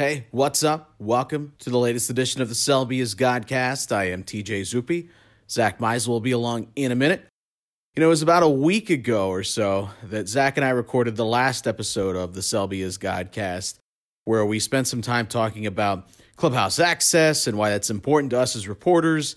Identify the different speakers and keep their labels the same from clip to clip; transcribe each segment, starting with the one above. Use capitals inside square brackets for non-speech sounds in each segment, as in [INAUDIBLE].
Speaker 1: Hey, what's up? Welcome to the latest edition of the Selby is Godcast. I am TJ Zuppe. Zack Meisel will be along in a minute. You know, it was about a week ago or so that Zack and I recorded the last episode of the Selby is Godcast, where we spent some time talking about clubhouse access and why that's important to us as reporters.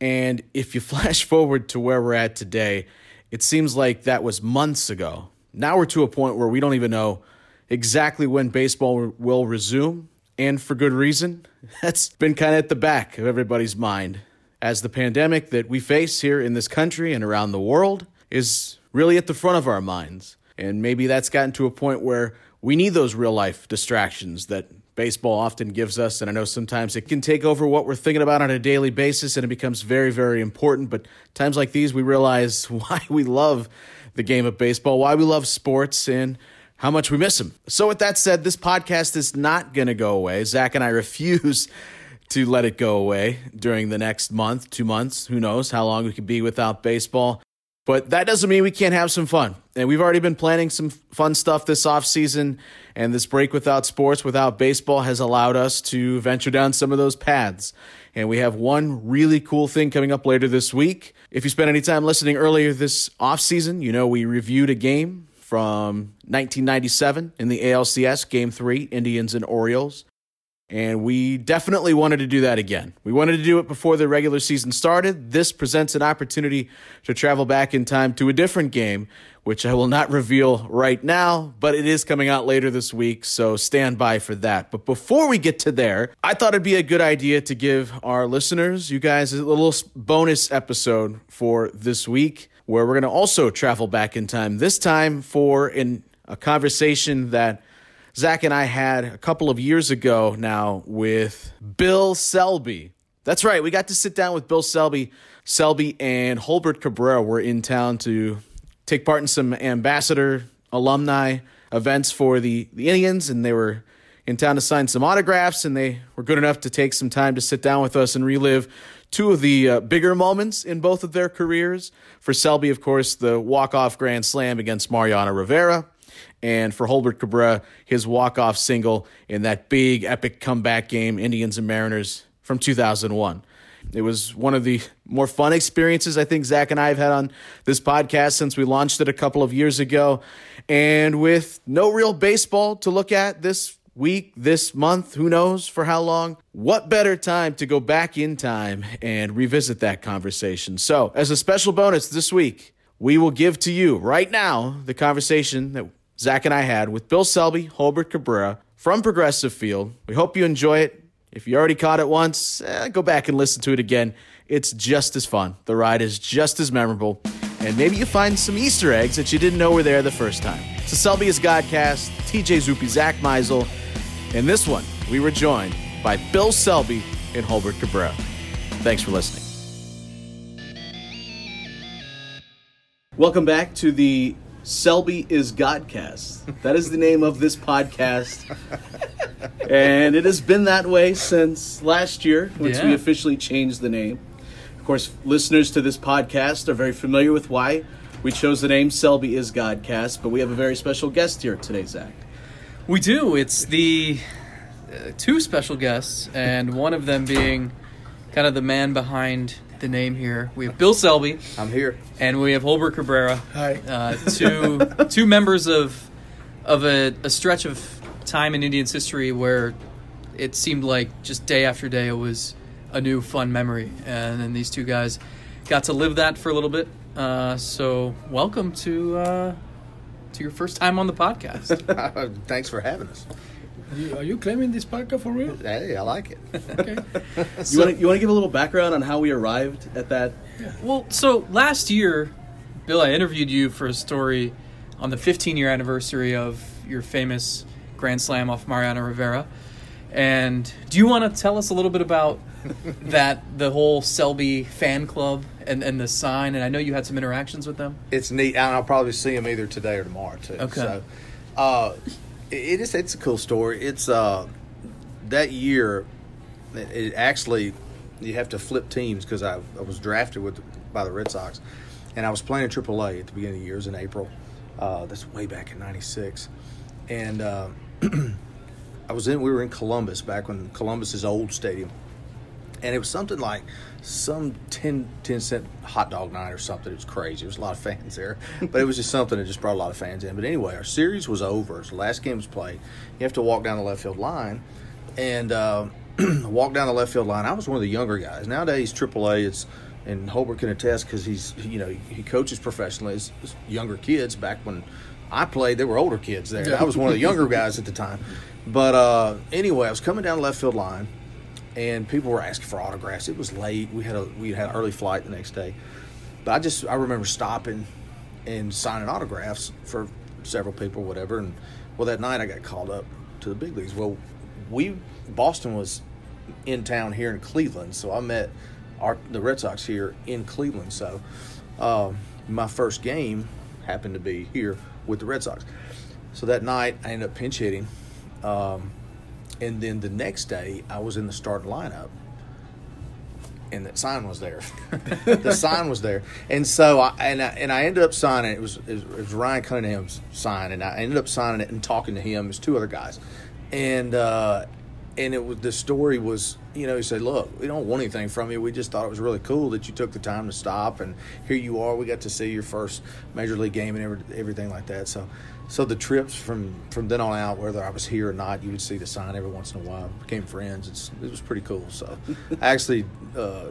Speaker 1: And if you [LAUGHS] flash forward to where we're at today, it seems like that was months ago. Now we're to a point where we don't even know exactly when baseball will resume, and for good reason. [LAUGHS] That's been kind of at the back of everybody's mind as the pandemic that we face here in this country and around the world is really at the front of our minds. And maybe that's gotten to a point where we need those real life distractions that baseball often gives us. And I know sometimes it can take over what we're thinking about on a daily basis and it becomes very, very important. But times like these, we realize [LAUGHS] why we love the game of baseball, why we love sports, and how much we miss them. So, with that said, this podcast is not going to go away. Zack and I refuse [LAUGHS] to let it go away during the next month, two months. Who knows how long we could be without baseball. But that doesn't mean we can't have some fun. And we've already been planning some fun stuff this off season, and this break without sports, without baseball, has allowed us to venture down some of those paths. And we have one really cool thing coming up later this week. If you spent any time listening earlier this off season, you know we reviewed a game from 1997 in the ALCS, Game 3, Indians and Orioles. And we definitely wanted to do that again. We wanted to do it before the regular season started. This presents an opportunity to travel back in time to a different game, which I will not reveal right now, but it is coming out later this week, so stand by for that. But before we get to there, I thought it'd be a good idea to give our listeners, you guys, a little bonus episode for this week where we're going to also travel back in time, this time for in a conversation that Zack and I had a couple of years ago now with Bill Selby. That's right, we got to sit down with Bill Selby. Selby and Jolbert Cabrera were in town to take part in some ambassador alumni events for the, the Indians, and they were in town to sign some autographs, and they were good enough to take some time to sit down with us and relive two of the uh, bigger moments in both of their careers. For Selby, of course, the walk-off grand slam against Mariano Rivera and for Jolbert Cabrera, his walk-off single in that big epic comeback game, Indians and Mariners from 2001. It was one of the more fun experiences I think Zack and I have had on this podcast since we launched it a couple of years ago. And with no real baseball to look at this week, this month, who knows for how long, what better time to go back in time and revisit that conversation? So, as a special bonus this week, we will give to you right now the conversation that Zack and I had with Bill Selby, Jolbert Cabrera from Progressive Field. We hope you enjoy it. If you already caught it once, eh, go back and listen to it again. It's just as fun. The ride is just as memorable. And maybe you find some Easter eggs that you didn't know were there the first time. So Selby is Godcast, TJ Zuppe, Zack Meisel. And this one, we were joined by Bill Selby and Jolbert Cabrera. Thanks for listening. Welcome back to the Selby is Godcast. That is the name of this podcast. and it has been that way since last year, once yeah. we officially changed the name. Of course, listeners to this podcast are very familiar with why we chose the name Selby is Godcast, but we have a very special guest here today, Zack.
Speaker 2: We do. It's the uh, two special guests, and one of them being kind of the man behind the name here. We have Bill Selby.
Speaker 3: I'm here.
Speaker 2: And we have Jolbert Cabrera.
Speaker 4: Hi.
Speaker 2: Uh, two [LAUGHS] two members of of a, a stretch of time in Indians history where it seemed like just day after day it was a new fun memory, and then these two guys got to live that for a little bit. Uh, so welcome to uh, to your first time on the podcast. [LAUGHS]
Speaker 3: Thanks for having us.
Speaker 4: Are you, are you claiming this podcast for real?
Speaker 3: Hey, I like it.
Speaker 4: Okay. [LAUGHS]
Speaker 1: you want to you want to give a little background on how we arrived at that?
Speaker 2: Yeah. Well, so last year, Bill, I interviewed you for a story on the 15 year anniversary of your famous Grand Slam off Mariano Rivera. And do you want to tell us a little bit about [LAUGHS] that, the whole Selby fan club and, and the sign? And I know you had some interactions with them.
Speaker 3: It's neat, and I'll probably see them either today or tomorrow too.
Speaker 2: Okay. So,
Speaker 3: uh, it is. It's a cool story. It's uh, that year. It actually you have to flip teams because I, I was drafted with by the Red Sox, and I was playing in AAA at the beginning of the year. It was in April. Uh, that's way back in '96, and uh, [CLEARS THROAT] I was in. We were in Columbus back when Columbus's old stadium, and it was something like some 10, 10 cent hot dog night or something. It was crazy. There was a lot of fans there, [LAUGHS] but it was just something that just brought a lot of fans in. But anyway, our series was over. So the last game was played. You have to walk down the left field line, and uh, [CLEARS THROAT] walk down the left field line. I was one of the younger guys. Nowadays, AAA, it's and Jolbert can attest because he's you know he coaches professionally. It's, it's younger kids. Back when I played, there were older kids there. I was one of the [LAUGHS] younger guys at the time. But uh, anyway, I was coming down the left field line, and people were asking for autographs. It was late. We had a we had an early flight the next day, but I just I remember stopping and signing autographs for several people, whatever. And well, that night I got called up to the big leagues. Well, we Boston was in town here in Cleveland, so I met our the Red Sox here in Cleveland. So um, my first game happened to be here with the Red Sox. So that night I ended up pinch hitting, um, and then the next day I was in the starting lineup. And that sign was there. [LAUGHS] the sign was there, and so I and I, and I ended up signing it. It was, it was it was Ryan Cunningham's sign, and I ended up signing it and talking to him. There's two other guys, and uh, and it was the story was you know he said look we don't want anything from you we just thought it was really cool that you took the time to stop and here you are we got to see your first major league game and every, everything like that so so the trips from from then on out whether i was here or not you would see the sign every once in a while became friends it's, it was pretty cool so [LAUGHS] i actually uh,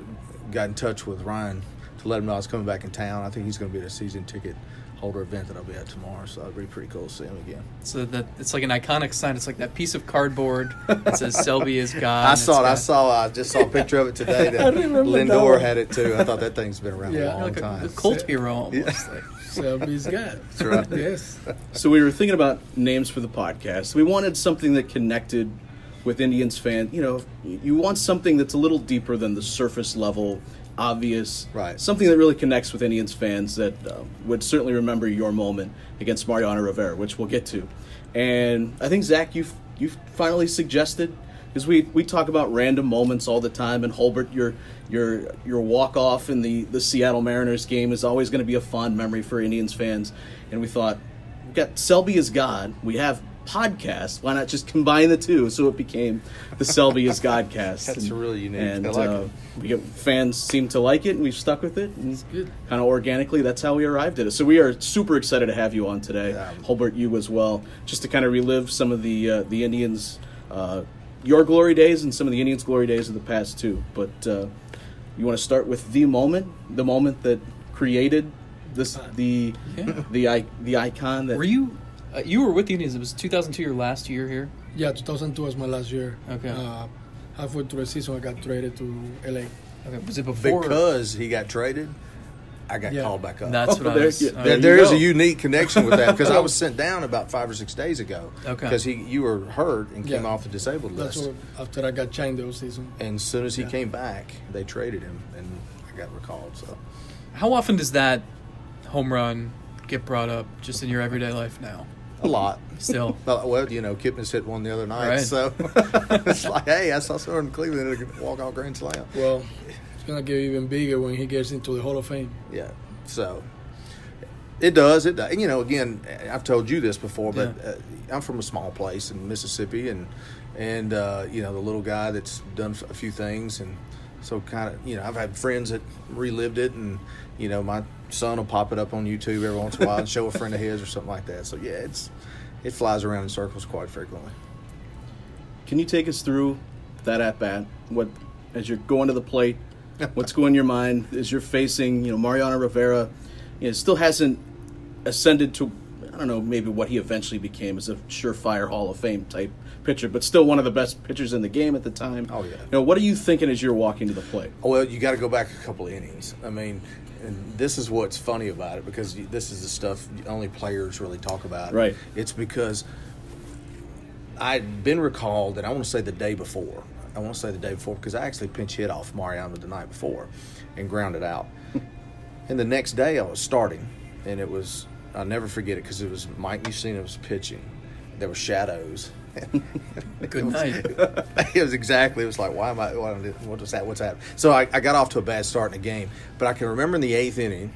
Speaker 3: got in touch with ryan to let him know i was coming back in town i think he's going to be at a season ticket holder event that I'll be at tomorrow, so it'll be pretty cool to see him again.
Speaker 2: So that it's like an iconic sign. It's like that piece of cardboard that says "Selby is [LAUGHS] God."
Speaker 3: I saw it.
Speaker 2: It's
Speaker 3: I saw. I just saw a picture of it today. [LAUGHS] That
Speaker 4: that
Speaker 3: Lindor
Speaker 4: one.
Speaker 3: had it too. I thought that thing's been around
Speaker 4: Yeah.
Speaker 3: a long
Speaker 2: like a,
Speaker 3: time.
Speaker 2: a cult hero almost. Like,
Speaker 4: Selby's God.
Speaker 3: That's right.
Speaker 4: Yes.
Speaker 1: So we were thinking about names for the podcast. We wanted something that connected with Indians fans. You know, you want something that's a little deeper than the surface level, obvious.
Speaker 3: Right.
Speaker 1: Something that really connects with Indians fans that uh, would certainly remember your moment against Mariano Rivera, which we'll get to. And I think Zack, you you finally suggested because we, we talk about random moments all the time. And Jolbert, your your your walk off in the the Seattle Mariners game is always going to be a fond memory for Indians fans. And we thought we've got Selby is God. We have podcast. Why not just combine the two? So it became the Selby is Godcast. [LAUGHS]
Speaker 3: That's really unique.
Speaker 1: And
Speaker 3: I like
Speaker 1: uh, we get, fans seem to like it, and we've stuck with it. And
Speaker 4: good.
Speaker 1: Kind of organically, that's how we arrived at it. So we are super excited to have you on today,
Speaker 3: Yeah.
Speaker 1: Jolbert. You as well, just to kind of relive some of the uh, the Indians, uh, your glory days, and some of the Indians' glory days of the past too. But uh, you want to start with the moment, the moment that created this, the
Speaker 2: Yeah.
Speaker 1: the the icon that
Speaker 2: were you? Uh, you were with the Indians. It was 2002, your last year here.
Speaker 4: Yeah, 2002 was my last year.
Speaker 2: Okay.
Speaker 4: Uh, halfway through the season, I got traded to LA.
Speaker 2: Okay, was it before?
Speaker 3: Because he got traded, I got
Speaker 4: Yeah.
Speaker 3: called back up.
Speaker 2: That's
Speaker 1: Oh,
Speaker 2: what I [LAUGHS]
Speaker 1: there-
Speaker 2: was.
Speaker 1: yeah,
Speaker 2: uh,
Speaker 1: there
Speaker 3: There- there is
Speaker 1: go.
Speaker 3: a unique connection with that because I was [LAUGHS] sent down about five or six days ago.
Speaker 2: Okay.
Speaker 3: Because he you were hurt and came
Speaker 4: Yeah.
Speaker 3: off the disabled
Speaker 4: That's
Speaker 3: list.
Speaker 4: what, after I got chained the season.
Speaker 3: and as soon as he
Speaker 4: Yeah.
Speaker 3: came back, they traded him, and I got recalled. So
Speaker 2: How often does that home run get brought up just in your everyday life now?
Speaker 3: A lot.
Speaker 2: Still. [LAUGHS]
Speaker 3: Well, well, you know, Kipnis hit one the other night,
Speaker 2: Right.
Speaker 3: so [LAUGHS] it's like, hey, I saw someone in Cleveland a walk off grand slam.
Speaker 4: Well, it's gonna get even bigger when he gets into the Hall of Fame.
Speaker 3: Yeah, so it does. It does. And, you know, again, I've told you this before, but
Speaker 2: Yeah.
Speaker 3: uh, I'm from a small place in Mississippi, and and uh, you know, the little guy that's done a few things, and so kind of, you know, I've had friends that relived it, and you know, my son will pop it up on YouTube every once in a while and [LAUGHS] show a friend of his or something like that. So yeah, it's it flies around in circles quite frequently.
Speaker 1: Can you take us through that at bat? What as you're going to the plate, [LAUGHS] what's going in your mind as you're facing, you know, Mariano Rivera, you know, still hasn't ascended to I don't know, maybe what he eventually became as a surefire Hall of Fame type pitcher, but still one of the best pitchers in the game at the time.
Speaker 3: Oh, yeah.
Speaker 1: You know, what are you thinking as you're walking to the plate?
Speaker 3: Well, you got to go back a couple of innings. I mean, and this is what's funny about it because this is the stuff only players really talk about.
Speaker 1: Right.
Speaker 3: It's because I'd been recalled, and I want to say the day before. I want to say the day before because I actually pinch hit off Mariano the night before and grounded out. [LAUGHS] and the next day I was starting, and it was I'll never forget it because it was Mike Mussina was pitching. There were shadows.
Speaker 2: Good night.
Speaker 3: it was exactly. It was like, why am I? What, what was that? What's happening? So I, I got off to a bad start in the game, but I can remember in the eighth inning,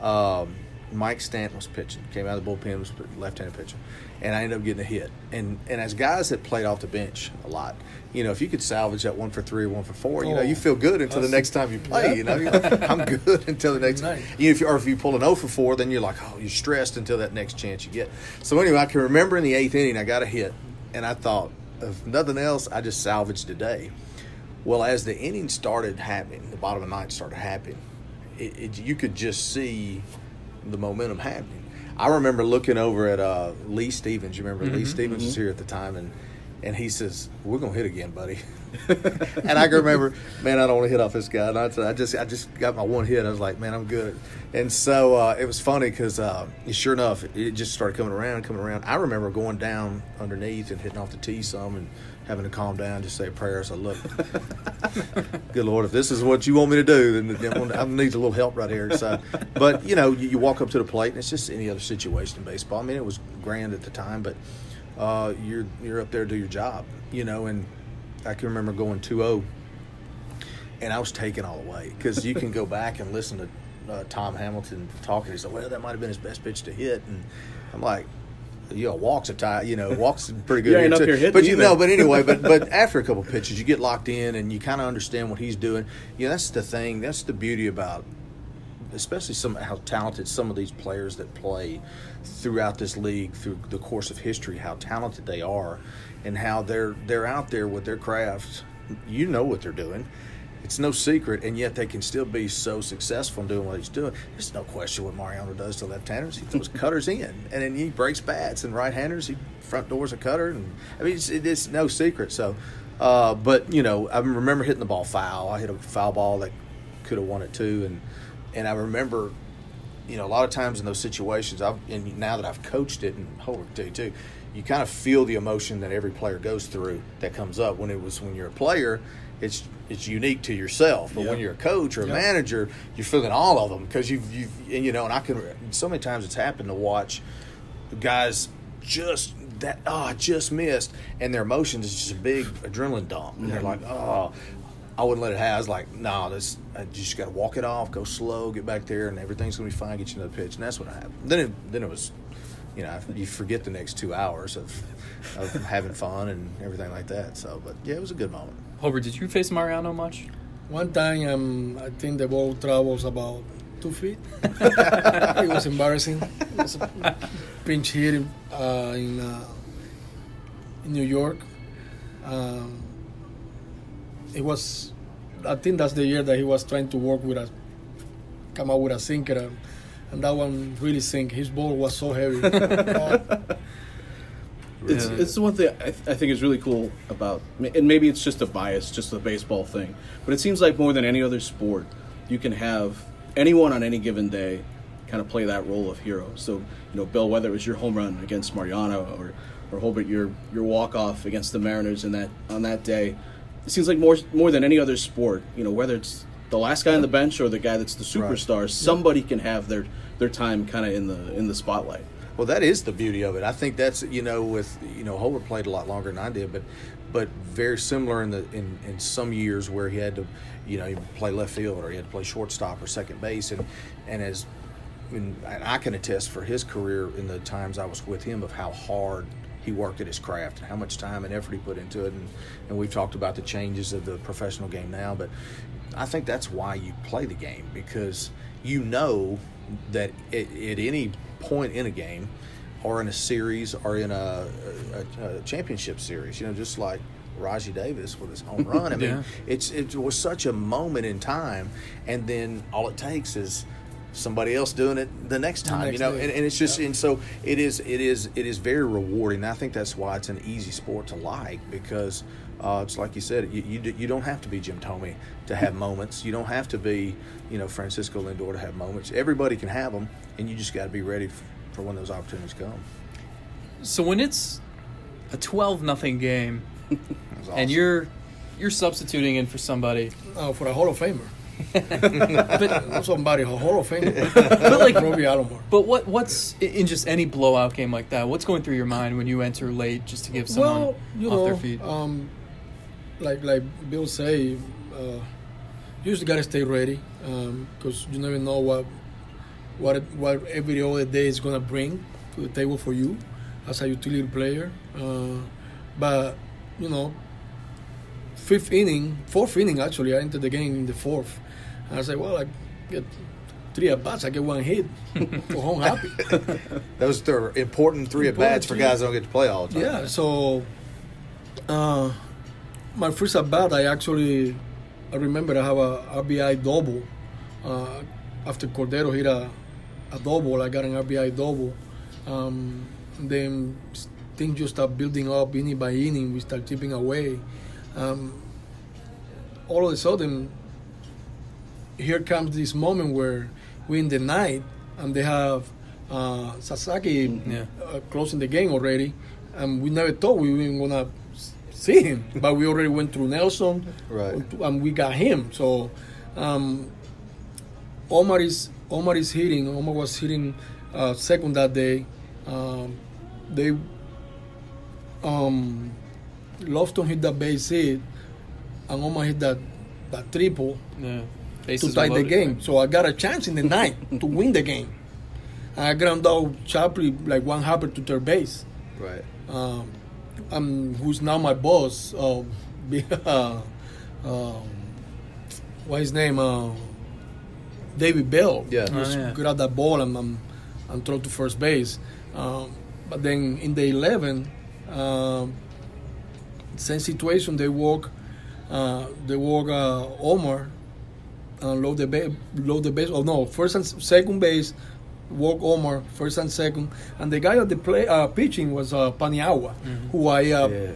Speaker 3: um, Mike Stanton was pitching, came out of the bullpen, was left-handed pitcher, and I ended up getting a hit. And and as guys that played off the bench a lot, you know, if you could salvage that one for three or one for four, you know,
Speaker 4: Oh,
Speaker 3: you feel good until the next time you play.
Speaker 4: yeah.
Speaker 3: You know, like, I'm [LAUGHS] good until the next.
Speaker 4: Nice.
Speaker 3: You know, if you, or if you pull an 0 for four, then you're like, oh, you're stressed until that next chance you get. So anyway, I can remember in the eighth inning, I got a hit, and I thought, if nothing else, I just salvaged the day. Well, as the inning started happening, the bottom of the ninth started happening, it, it, you could just see the momentum happening. I remember looking over at uh, Lee Stevens. You remember Lee Stevens was here at the time, and and he says, "We're gonna hit again, buddy." [LAUGHS] and I can remember, man, I don't want to hit off this guy. And I, I just I just got my one hit. I was like, man, I'm good. And so uh, it was funny because uh, sure enough, it just started coming around, coming around. I remember going down underneath and hitting off the tee some and having to calm down, just say a prayer. So look, [LAUGHS] good Lord, if this is what you want me to do, then I need a little help right here. So, but you know, you, you walk up to the plate, and it's just any other situation in baseball. I mean, it was grand at the time, but uh, you're you're up there to do your job, you know. And I can remember going 2-0, and I was taken all the way because you can go [LAUGHS] back and listen to uh, Tom Hamilton talking. He's like, "Well, that might have been his best pitch to hit," and I'm like. You know, walks a tie. [LAUGHS] You know, walks pretty good.
Speaker 1: You ain't up
Speaker 3: too.
Speaker 1: here
Speaker 3: but you
Speaker 1: either.
Speaker 3: know, but anyway, but but [LAUGHS] after a couple pitches, you get locked in and you kind of understand what he's doing. You know, that's the thing. That's the beauty about, especially some how talented some of these players that play throughout this league through the course of history. How talented they are, and how they're they're out there with their craft. You know what they're doing. It's no secret, and yet they can still be so successful in doing what he's doing. There's no question what Mariano does to left-handers. He throws [LAUGHS] cutters in, and then he breaks bats. And right-handers, he front doors a cutter, and I mean, it's, it's no secret. So, uh, but you know, I remember hitting the ball foul. I hit a foul ball that could have won it too, and and I remember, you know, a lot of times in those situations, I've and now that I've coached it and Jolbert too, too, you kind of feel the emotion that every player goes through that comes up. When it was when you're a player, it's it's unique to yourself, but when you're a coach or a
Speaker 4: Yeah.
Speaker 3: manager, you're feeling all of them because you've you've and, you know, and I can so many times it's happened to watch guys just that oh I just missed and their emotions is just a big adrenaline dump. And they're like oh I wouldn't let it have I was like no this I just got to walk it off go slow get back there and everything's gonna be fine get you another pitch and that's what happened then it then it was you know you forget the next two hours of of [LAUGHS] having fun and everything like that so but yeah it was a good moment
Speaker 2: Jolbert, did you face Mariano much?
Speaker 4: One time, um, I think the ball travels about two feet. [LAUGHS] it was embarrassing. It was a pinch hit uh, in, uh, in New York. Um, it was, I think that's the year that he was trying to work with a, come out with a sinker, and, and that one really sank. His ball was so heavy. [LAUGHS]
Speaker 1: It's,
Speaker 2: Yeah.
Speaker 1: it's the one thing I, th- I think is really cool about, and maybe it's just a bias, just the baseball thing, but it seems like more than any other sport, you can have anyone on any given day kind of play that role of hero. So, you know, Bill, whether it was your home run against Mariano or, or Jolbert, your your walk off against the Mariners in that on that day, it seems like more more than any other sport, you know, whether it's the last guy on the bench or the guy that's the
Speaker 3: Right.
Speaker 1: superstar, somebody can have their their time kind of in the in the spotlight.
Speaker 3: Well, that is the beauty of it. I think that's you know with you know Jolbert played a lot longer than I did, but but very similar in the in, in some years where he had to you know play left field or he had to play shortstop or second base, and and as and I can attest for his career in the times I was with him of how hard he worked at his craft and how much time and effort he put into it, and and we've talked about the changes of the professional game now, but I think that's why you play the game because you know that at, at any point in a game or in a series or in a, a, a championship series, you know, just like Rajai Davis with his home run. I [LAUGHS] mean,
Speaker 2: Yeah.
Speaker 3: it's it was such a moment in time, and then all it takes is somebody else doing it the next time,
Speaker 4: next
Speaker 3: you know, and, and it's just and so it is it is it is very rewarding. I think that's why it's an easy sport to like because uh, it's like you said, you, you you don't have to be Jim Thome to have [LAUGHS] moments. You don't have to be you know Francisco Lindor to have moments. Everybody can have them, and you just got to be ready f- for when those opportunities come.
Speaker 2: So when it's a twelve nothing game [LAUGHS]
Speaker 3: awesome.
Speaker 2: and you're you're substituting in for somebody,
Speaker 4: uh, for a Hall of Famer.
Speaker 2: But [LAUGHS]
Speaker 4: somebody, a Hall of Famer. [LAUGHS]
Speaker 2: but like
Speaker 4: Robbie Alomar.
Speaker 2: But what what's in just any blowout game like that? What's going through your mind when you enter late just to give someone
Speaker 4: well, you
Speaker 2: off
Speaker 4: know,
Speaker 2: their feet?
Speaker 4: Um, like like Bill say, uh, you just gotta stay ready because you never know what what what every other day is gonna bring to the table for you as a utility player. Uh, but you know, fifth inning, fourth inning actually, I entered the game in the fourth. And I said, well, I get three at bats, I get one hit, [LAUGHS] go home happy.
Speaker 3: Those are important three at bats for guys that don't get to play all the time.
Speaker 4: Yeah, so uh, my first at bat, I actually I remember I have a RBI double uh, after Cordero hit a, a double. I got an RBI double. Um, then things just start building up inning by inning. We start chipping away. Um, all of a sudden, here comes this moment where we in the night and they have uh, Sasaki
Speaker 2: Yeah.
Speaker 4: uh, closing the game already, and we never thought we were gonna see him, but we already went through Nelson,
Speaker 3: Right.
Speaker 4: and we got him. So um, Omar is Omar is hitting. Omar was hitting uh, second that day. Um, they um, Lofton hit that base hit, and Omar hit that that triple
Speaker 2: Yeah.
Speaker 4: To tie
Speaker 2: were
Speaker 4: the game.
Speaker 2: right?
Speaker 4: So I got a chance in the [LAUGHS] night to win the game. I ground out sharply like one hopper to third base.
Speaker 3: Right.
Speaker 4: Um, um, who's now my boss? Uh, [LAUGHS] be- uh, um, what his name? Uh, David Bell.
Speaker 3: Yeah.
Speaker 2: Oh,
Speaker 4: just
Speaker 2: yeah.
Speaker 4: grab that ball and, and, and throw to first base. Um, but then in the 11, um, same situation. They walk, uh, they walk uh, Omar, uh, load the base, load the base. Oh no, first and second base, walk Omar, first and second, and the guy at the play uh, pitching was uh, Paniagua, who I. Uh,
Speaker 3: Yeah.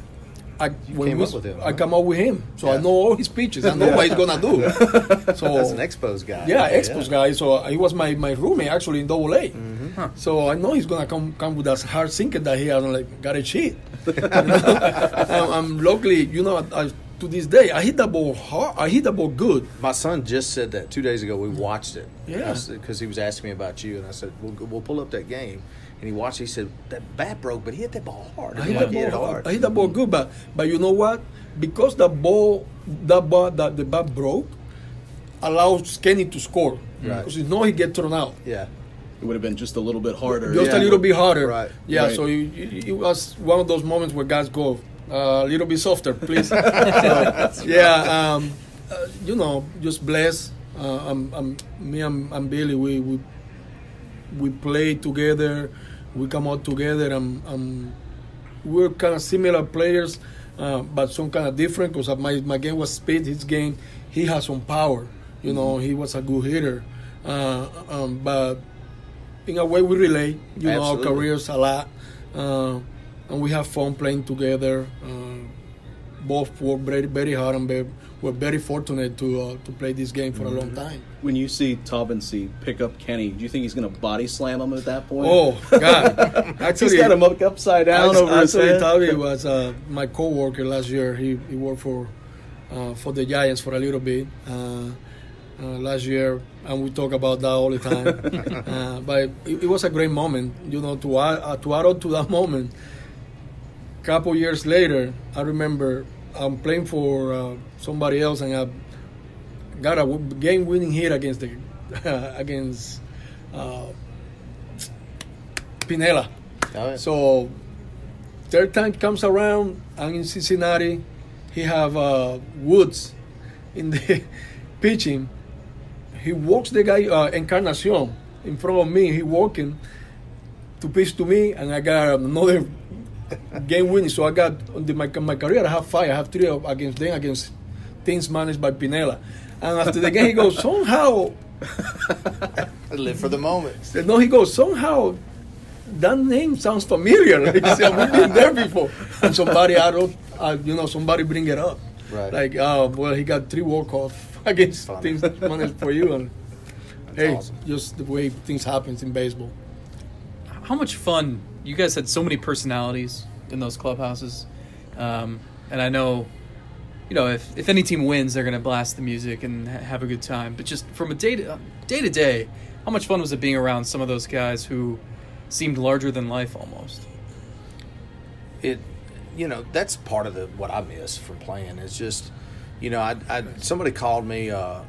Speaker 4: I, when
Speaker 3: came
Speaker 4: we-
Speaker 3: up with him,
Speaker 4: I
Speaker 3: huh?
Speaker 4: come up with him, so I know all his pitches. I know what he's gonna do. [LAUGHS] So
Speaker 3: That's an Expos guy.
Speaker 4: yeah, Expos guy. So he was my, my roommate actually in Double A.
Speaker 3: Mm-hmm.
Speaker 4: So I know he's gonna come come with that hard sinker that he has. I'm like, got a cheat. [LAUGHS] [LAUGHS] I'm, I'm luckily, you know, I, to this day, I hit the ball hard. I hit the ball good.
Speaker 3: My son just said that two days ago. We watched it.
Speaker 4: Yeah.
Speaker 3: Because he was asking me about you, and I said, "We'll, we'll pull up that game." And he watched. He said, "That bat broke, but he hit that ball hard.
Speaker 4: I hit
Speaker 3: like
Speaker 4: the ball
Speaker 3: hard."
Speaker 4: hard. I hit the ball good, but but you know what? Because the ball, that ball, that the bat broke, allows Kenny to score.
Speaker 3: Right.
Speaker 4: Because if not, he get thrown out.
Speaker 3: Yeah.
Speaker 1: It would have been just a little bit harder.
Speaker 4: just
Speaker 3: Yeah.
Speaker 4: a little bit harder.
Speaker 3: Right.
Speaker 4: Yeah.
Speaker 1: Right.
Speaker 4: So it, it, it was one of those moments where guys go a little bit softer, please. [LAUGHS] So, yeah. Um, uh, you know, just bless. Uh, um, um, me and, and Billy, we, we we play together. We come out together, and um, we're kind of similar players, uh, but some kind of different. Because my my game was speed. His game, he has some power. You know, he was a good hitter. Uh, um, but in a way, we relate. You know, our careers a lot, uh, and we have fun playing together. Uh, both work very very hard, and very, we're very fortunate to uh, to play this game for a long time.
Speaker 1: When you see Taubensee pick up Kenny, do you think he's going to body slam him at that point?
Speaker 4: Oh God! [LAUGHS] Actually,
Speaker 1: he's got him up upside down
Speaker 4: Actually,
Speaker 1: over his
Speaker 4: actually,
Speaker 1: head.
Speaker 4: Tavi was uh, my coworker last year. He, he worked for uh, for the Giants for a little bit uh, uh, last year, and we talk about that all the time. [LAUGHS] uh, but it, it was a great moment, you know. To add, uh, to add on to that [LAUGHS] moment, couple years later, I remember I'm playing for uh, somebody else, and I got a game-winning hit against the [LAUGHS] against uh, Piniella.
Speaker 3: Oh.
Speaker 4: So third time comes around, and in Cincinnati, he have uh, Woods in the [LAUGHS] pitching. He walks the guy uh, Encarnacion in front of me. He walking to pitch to me, and I got another game winning. So I got on the, my my career. I have five. I have three of- against them against teams managed by Piniella. And after the game, he goes somehow. [LAUGHS]
Speaker 3: Live for the moment.
Speaker 4: No, he goes somehow. That name sounds familiar. Like [LAUGHS] he said, we've been there before. And somebody out of, uh, you know, somebody bring it up.
Speaker 3: Right.
Speaker 4: Like, oh, well, he got three walk off [LAUGHS] against
Speaker 3: Funny.
Speaker 4: things managed for you. And hey,
Speaker 3: awesome.
Speaker 4: just the way things happens in baseball.
Speaker 2: How much fun! You guys had so many personalities in those clubhouses, um, and I know, you know, if if any team wins, they're gonna blast the music and ha- have a good time. But just from a day to day to day, how much fun was it being around some of those guys who seemed larger than life almost?
Speaker 3: it you know that's part of the what I miss from playing. It's just you know I, I somebody called me uh,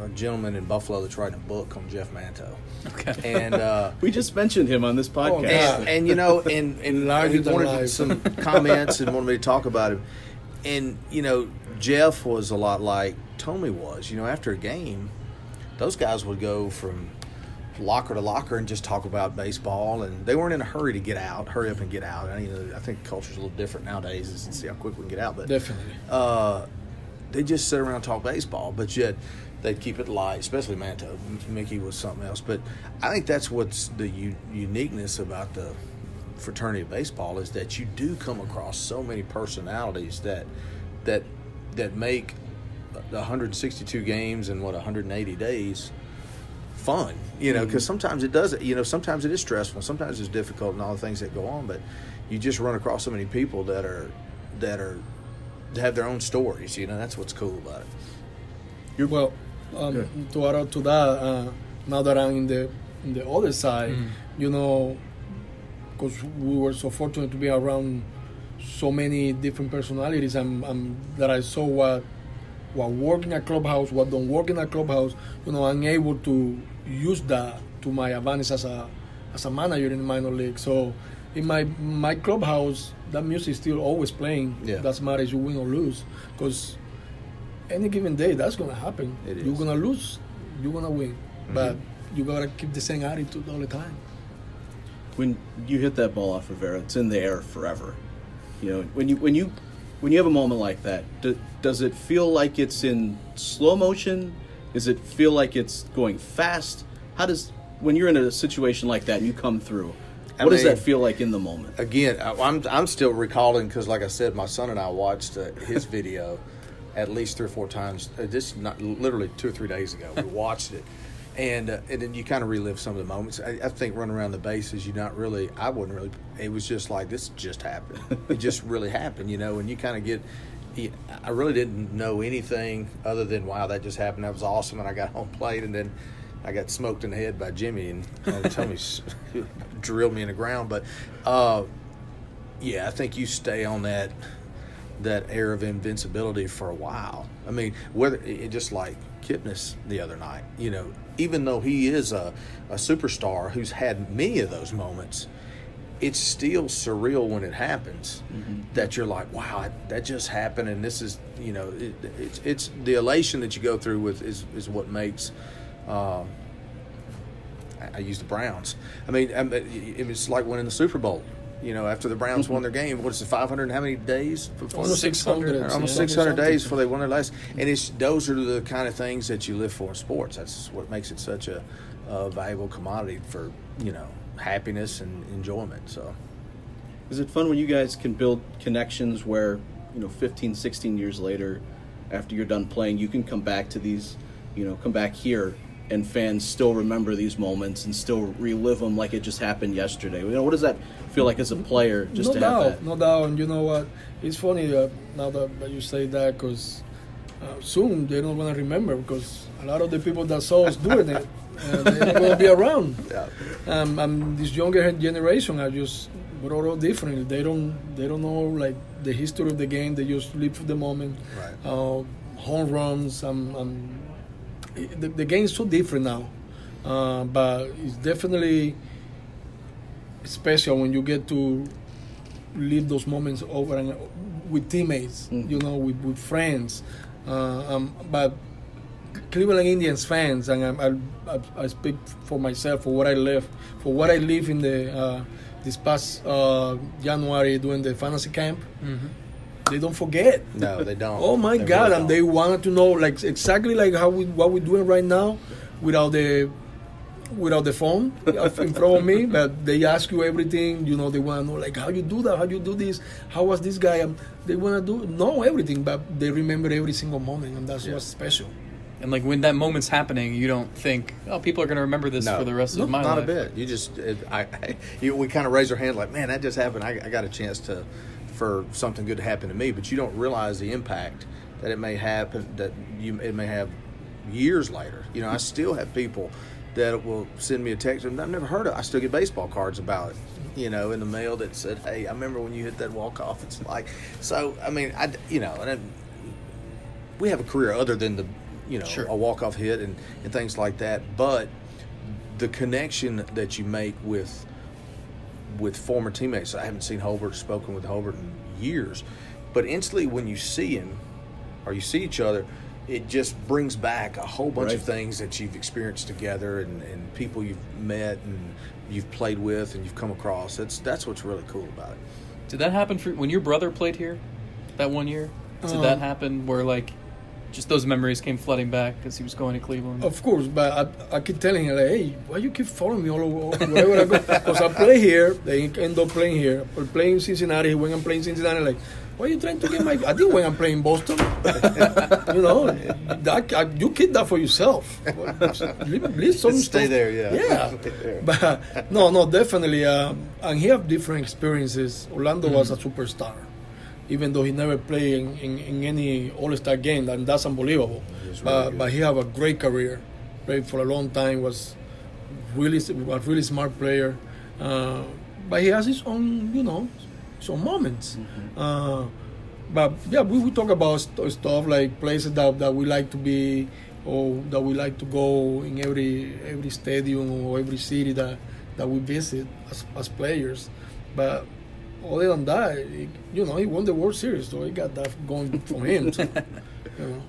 Speaker 3: a gentleman in Buffalo that's writing a book on Jeff Manto,
Speaker 2: Okay.
Speaker 3: and uh, [LAUGHS]
Speaker 1: We just mentioned him on this podcast.
Speaker 4: yeah.
Speaker 3: and, and you know, and and [LAUGHS]
Speaker 4: Larger
Speaker 3: he wanted
Speaker 4: life.
Speaker 3: some comments and wanted me to talk about him. And you know, Jeff was a lot like Tommy was. You know, after a game, those guys would go from locker to locker and just talk about baseball, and they weren't in a hurry to get out, hurry up and get out. I, you know, I think culture's a little different nowadays, is to see how quick we can get out. But
Speaker 4: Definitely.
Speaker 3: uh, they just sit around and talk baseball, but yet they'd keep it light, especially Manto. Mickey was something else. But I think that's what's the u- uniqueness about the fraternity of baseball is that you do come across so many personalities that that that make the 162 games and what 180 days fun you know because mm-hmm. sometimes it does you know sometimes it is stressful sometimes it's difficult and all the things that go on but you just run across so many people that are that are that have their own stories you know that's what's cool about it You're,
Speaker 4: well, um, to add to that, uh, now that I'm in the in the other side, you know, because we were so fortunate to be around so many different personalities, and, and that I saw what what work in a clubhouse, what don't work in a clubhouse. You know, I'm able to use that to my advantage as a as a manager in the minor league. So in my my clubhouse, that music is still always playing.
Speaker 3: Yeah.
Speaker 4: Doesn't matter if you win or lose, because any given day that's gonna happen.
Speaker 3: It
Speaker 4: You're gonna lose, you're gonna win, but you gotta keep the same attitude all the time.
Speaker 1: when you hit that ball off Rivera, it's in the air forever. You know, when you when you when you have a moment like that, do, does it feel like it's in slow motion? Does it feel like it's going fast? How does when you're in a situation like that and you come through?
Speaker 3: I
Speaker 1: What does that feel like in the moment?
Speaker 3: again I- i'm i'm still recalling because like i said my son and i watched uh, his video at least three or four times uh, this not literally two or three days ago we [LAUGHS] watched it. And uh, and then you kind of relive some of the moments. I, I think running around the bases you're not really i wouldn't really it was just like this just happened. It [LAUGHS] just really happened you know and you kind of get I really didn't know anything other than wow that just happened. That was awesome. And I got home plate and then I got smoked in the head by Jimmy and uh, [LAUGHS] Tommy drilled me in the ground. But uh, yeah, I think you stay on that that air of invincibility for a while. I mean, whether it just like Kipnis the other night, you know, even though he is a, a superstar who's had many of those moments, it's still surreal when it happens. That you're like, wow, that just happened, and this is, you know, it, it's it's the elation that you go through with is is what makes. Uh, I- I use the Browns. I mean, um, it's like winning the Super Bowl. You know, after the Browns won their game, what is it, 500 and how many days before?
Speaker 4: Almost 600,
Speaker 3: Or almost
Speaker 4: yeah.
Speaker 3: 600 days before they won their last. And it's those are the kind of things that you live for in sports. That's what makes it such a, a valuable commodity for, you know, happiness and enjoyment. So,
Speaker 1: Is it fun when you guys can build connections where, you know, 15, 16 years later, after you're done playing, you can come back to these, you know, come back here and fans still remember these moments and still relive them like it just happened yesterday? You know, what does that feel like as a player just
Speaker 4: no
Speaker 1: to
Speaker 4: doubt,
Speaker 1: have that?
Speaker 4: no doubt. And you know what? It's funny uh, now that, that you say that because uh, soon they're not gonna remember because a lot of the people that saw us doing it, uh, they're not gonna be around. [LAUGHS]
Speaker 3: yeah.
Speaker 4: Um, and this younger generation are just brought up differently. They don't they don't know like the history of the game. They just live for the moment.
Speaker 3: Right.
Speaker 4: Uh, home runs. Um, um, it- the, the game is so different now, uh, but it's definitely special when you get to live those moments over and with teammates.
Speaker 1: Mm.
Speaker 4: You know, with, with friends. Uh, um, but Cleveland Indians fans, and I, I, I- speak for myself for what I live, for what I live in the uh, this past uh, January during the fantasy camp. They don't forget.
Speaker 3: No, they don't.
Speaker 4: Oh my
Speaker 3: They
Speaker 4: God!
Speaker 3: really
Speaker 4: and they
Speaker 3: don't.
Speaker 4: wanted to know like exactly like how we what we're doing right now, without the without the phone [LAUGHS] in front of me. But they ask you everything. You know, they want to know like how you do that, how you do this, how was this guy. Um, they want to do know everything, but they remember every single moment, and that's
Speaker 3: Yeah.
Speaker 4: what's special.
Speaker 2: And like when that moment's happening, you don't think, oh, people are going to remember this
Speaker 3: No.
Speaker 2: for the rest
Speaker 3: No,
Speaker 2: of my
Speaker 3: not
Speaker 2: life.
Speaker 3: Not a bit. You just, it, I, I [LAUGHS] you, we kind of raise our hand, like, man, that just happened. I, I got a chance to, for something good to happen to me, but you don't realize the impact that it may happen, that you it may have years later. You know, I still have people that will send me a text, and I've never heard of. I still get baseball cards about it. You know, in the mail that said, "Hey, I remember when you hit that walk off." It's like, so I mean, I, you know, and. It, we have a career other than the you know,
Speaker 2: Sure.
Speaker 3: a walk off hit and, and things like that. But the connection that you make with with former teammates. I haven't seen Jolbert, spoken with Jolbert in years, but instantly when you see him or you see each other, it just brings back a whole bunch of things that you've experienced together and, and people you've met and you've played with and you've come across. That's that's what's really cool about it.
Speaker 2: Did that happen for when your brother played here that one year? Did
Speaker 4: Um,
Speaker 2: that happen where like just those memories came flooding back because he was going to Cleveland?
Speaker 4: Of course, but I, I keep telling him, like, hey, why you keep following me all over wherever I go? Because I play here, they end up playing here. Or playing in Cincinnati, when I'm playing Cincinnati, like, why are you trying to get my? I didn't when I'm playing Boston. [LAUGHS] you know, that, I, you keep that for yourself. Leave, leave some
Speaker 3: Stay
Speaker 4: stuff-
Speaker 3: there, yeah.
Speaker 4: Yeah, [LAUGHS]
Speaker 3: there.
Speaker 4: but no, no, definitely. Um, and he have different experiences. Orlando was a superstar, even though he never played in, in, in any All Star game, and that's unbelievable.
Speaker 3: Really
Speaker 4: But, but he have a great career. Played for a long time. Was really a really smart player. Uh, but he has his own, you know, some moments. Uh, but yeah, we, we talk about st- stuff like places that, that we like to be or that we like to go in every every stadium or every city that, that we visit as, as players. But other than that, he- you know, he won the World Series, so he got that going from him. So, you know.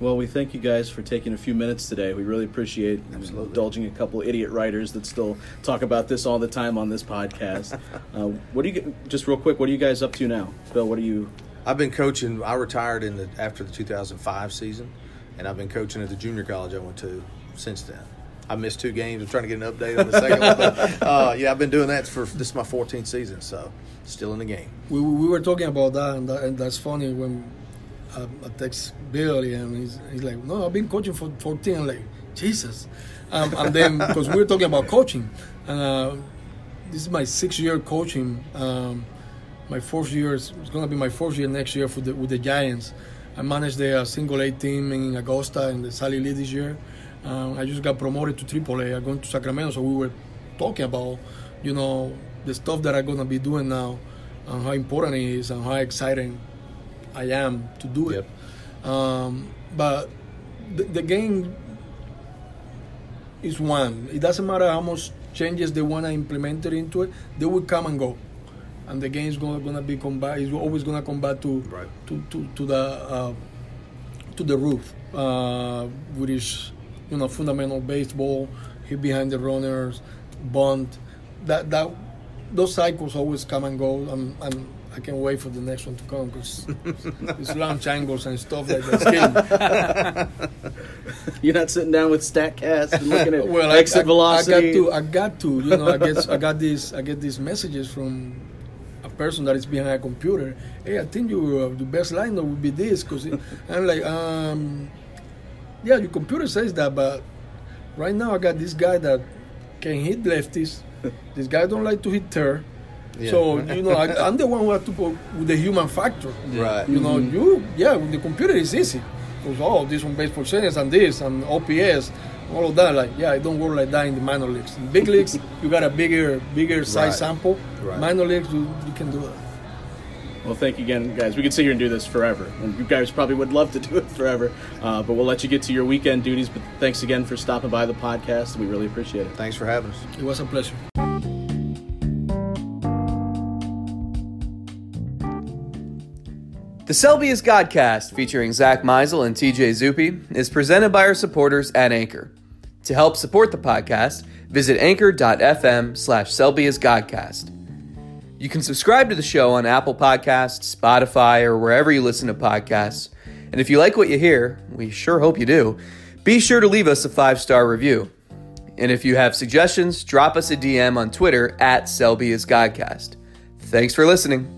Speaker 1: Well, we thank you guys for taking a few minutes today. We really appreciate
Speaker 3: Absolutely.
Speaker 1: indulging a couple idiot writers that still talk about this all the time on this podcast. [LAUGHS] uh, what do you just real quick? What are you guys up to now, Bill? What are you?
Speaker 3: I've been coaching. I retired in the after the 2005 season, and I've been coaching at the junior college I went to since then. I missed two games. I'm trying to get an update on the second one. But, [LAUGHS] uh, yeah, I've been doing that for this is my 14th season, so still in the game.
Speaker 4: we, we were talking about that, and, that, and that's funny when I, I text Billy, and he's, he's like, "No, I've been coaching for 14." I'm like, "Jesus!" Um, and then because we were talking about coaching, and uh, this is my sixth year coaching. Um, my fourth year is it's gonna be my fourth year next year for the, with the Giants. I managed the uh, single A team in Augusta in the Sally League this year. Um, I just got promoted to AAA. I'm going to Sacramento, so we were talking about, you know, the stuff that I'm gonna be doing now, and how important it is, and how exciting I am to do it. Um, but the, the game is one. It doesn't matter how much changes they want to implement it into it. They will come and go, and the game is gonna, gonna be come back. It's always gonna come back to
Speaker 3: Right.
Speaker 4: to, to, to the uh, to the roof, uh, which is you know fundamental baseball, hit behind the runners, bunt. That that those cycles always come and go. And, and I can't wait for the next one to come because [LAUGHS] it's launch angles and stuff like that. [LAUGHS]
Speaker 1: You're not sitting down with Statcast and looking at [LAUGHS]
Speaker 4: well, I,
Speaker 1: exit
Speaker 4: I,
Speaker 1: velocity.
Speaker 4: I got to, I got to, you know, I get, I got these, I get these messages from a person that is behind a computer. Hey, I think you, uh, the best lineup would be this, because I'm like, um, yeah, your computer says that, but right now I got this guy that can hit lefties. [LAUGHS] this guy don't like to hit third.
Speaker 3: Yeah.
Speaker 4: So you know, I, I'm the one who have to put with the human factor.
Speaker 3: Right.
Speaker 4: You know, mm-hmm. you yeah, with the computer is easy. Because oh, this one base percentage and this and OPS, all of that. Like yeah, it don't work like that in the minor leagues. In big leagues, [LAUGHS] you got a bigger bigger size
Speaker 3: Right.
Speaker 4: sample.
Speaker 3: Right.
Speaker 4: Minor leagues, you, you can do that.
Speaker 1: Well, thank you again, guys. We could sit here and do this forever, and you guys probably would love to do it forever. Uh, but we'll let you get to your weekend duties. But thanks again for stopping by the podcast. We really appreciate it.
Speaker 3: Thanks for having us.
Speaker 4: It was a pleasure.
Speaker 5: The Selby is Godcast, featuring Zack Meisel and TJ Zuppe, is presented by our supporters at Anchor. To help support the podcast, visit anchor.fm slash Selby is Godcast. You can subscribe to the show on Apple Podcasts, Spotify, or wherever you listen to podcasts. And if you like what you hear, we sure hope you do, be sure to leave us a five star review. And if you have suggestions, drop us a DM on Twitter at Selby is Godcast. Thanks for listening.